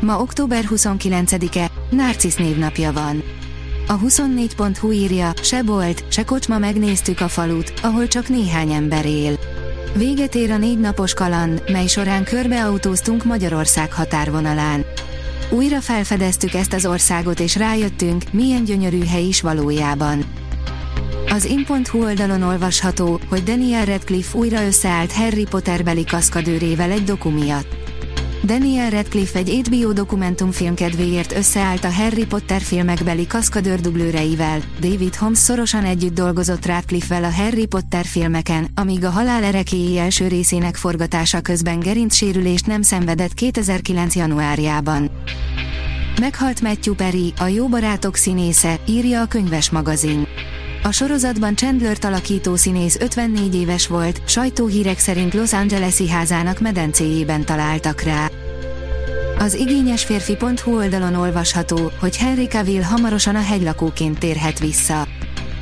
Ma október 29-e, Narcisz névnapja van. A 24.hu írja, se bolt, se kocsma megnéztük a falut, ahol csak néhány ember él. Véget ér a négy napos kaland, mely során körbeautóztunk Magyarország határvonalán. Újra felfedeztük ezt az országot és rájöttünk, milyen gyönyörű hely is valójában. Az in.hu oldalon olvasható, hogy Daniel Radcliffe újra összeállt Harry Potter beli kaszkadőrével egy doku miatt. Daniel Radcliffe egy HBO dokumentumfilm kedvéért összeállt a Harry Potter filmekbeli kaszkadőr dublőreivel. David Holmes szorosan együtt dolgozott Radcliffe-vel a Harry Potter filmeken, amíg a Halál erekéi első részének forgatása közben gerincsérülést nem szenvedett 2009. januárjában. Meghalt Matthew Perry, a jó barátok színésze, írja a könyves magazin. A sorozatban Chandler alakító színész 54 éves volt, sajtóhírek szerint Los Angeles-i házának medencéjében találtak rá. Az igényes férfi.hu oldalon olvasható, hogy Henry Cavill hamarosan a hegylakóként térhet vissza.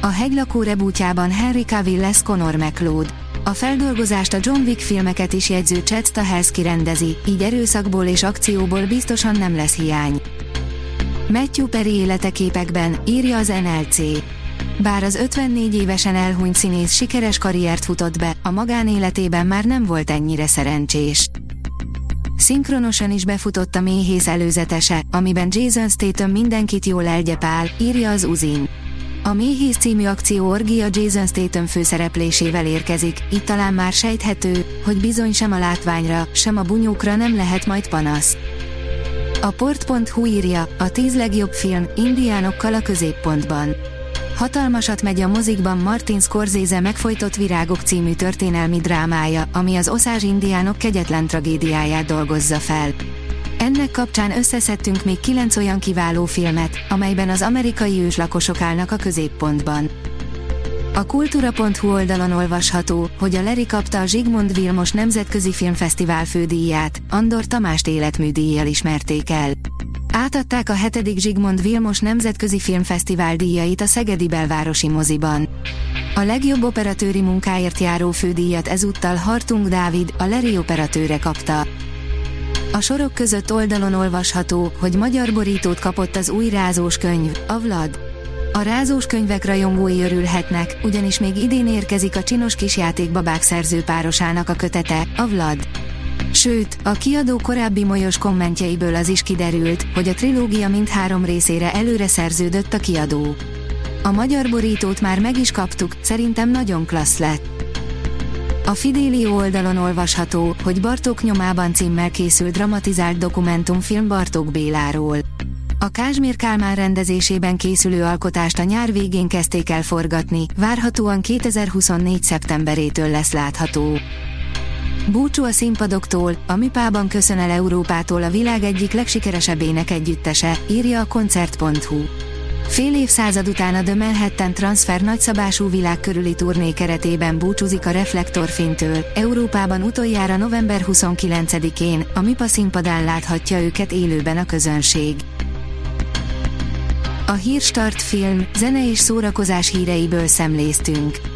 A hegylakó rebútjában Henry Cavill lesz Conor McLeod. A feldolgozást a John Wick filmeket is jegyző Chad Stahelski rendezi, így erőszakból és akcióból biztosan nem lesz hiány. Matthew Perry életeképekben, írja az NLC. Bár az 54 évesen elhunyt színész sikeres karriert futott be, a magánéletében már nem volt ennyire szerencsés. Szinkronosan is befutott a méhész előzetese, amiben Jason Statham mindenkit jól elgyepál, írja az Uzin. A Méhész című akció orgia Jason Statham főszereplésével érkezik, itt talán már sejthető, hogy bizony sem a látványra, sem a bunyókra nem lehet majd panasz. A port.hu írja, a 10 legjobb film, indiánokkal a középpontban. Hatalmasat megy a mozikban Martin Scorsese megfojtott Virágok című történelmi drámája, ami az oszás indiánok kegyetlen tragédiáját dolgozza fel. Ennek kapcsán összeszedtünk még kilenc olyan kiváló filmet, amelyben az amerikai őslakosok állnak a középpontban. A kultúra.hu oldalon olvasható, hogy a Leri kapta a Zsigmond Vilmos Nemzetközi Filmfesztivál fődíját, Andor Tamást életműdíjjal ismerték el. Átadták a 7. Zsigmond Vilmos Nemzetközi Filmfesztivál díjait a Szegedi Belvárosi moziban. A legjobb operatőri munkáért járó fődíjat ezúttal Hartung Dávid, a Leri operatőre kapta. A sorok között oldalon olvasható, hogy magyar borítót kapott az új rázós könyv, a Vlad. A rázós könyvek rajongói örülhetnek, ugyanis még idén érkezik a csinos kisjátékbabák szerzőpárosának a kötete, a Vlad. Sőt, a kiadó korábbi molyos kommentjeiből az is kiderült, hogy a trilógia mindhárom részére előre szerződött a kiadó. A magyar borítót már meg is kaptuk, szerintem nagyon klassz lett. A Fidélió oldalon olvasható, hogy Bartók nyomában címmel készült dramatizált dokumentumfilm Bartók Béláról. A Kázsmér Kálmán rendezésében készülő alkotást a nyár végén kezdték el forgatni, várhatóan 2024. szeptemberétől lesz látható. Búcsú a színpadoktól, a Mipában köszön el Európától a világ egyik legsikeresebb ének együttese, írja a koncert.hu. Fél évszázad után a The Manhattan Transfer nagyszabású világ körüli turné keretében búcsúzik a Reflektorfintől, Európában utoljára november 29-én, a MIPA színpadán láthatja őket élőben a közönség. A Hírstart film, zene és szórakozás híreiből szemléztünk.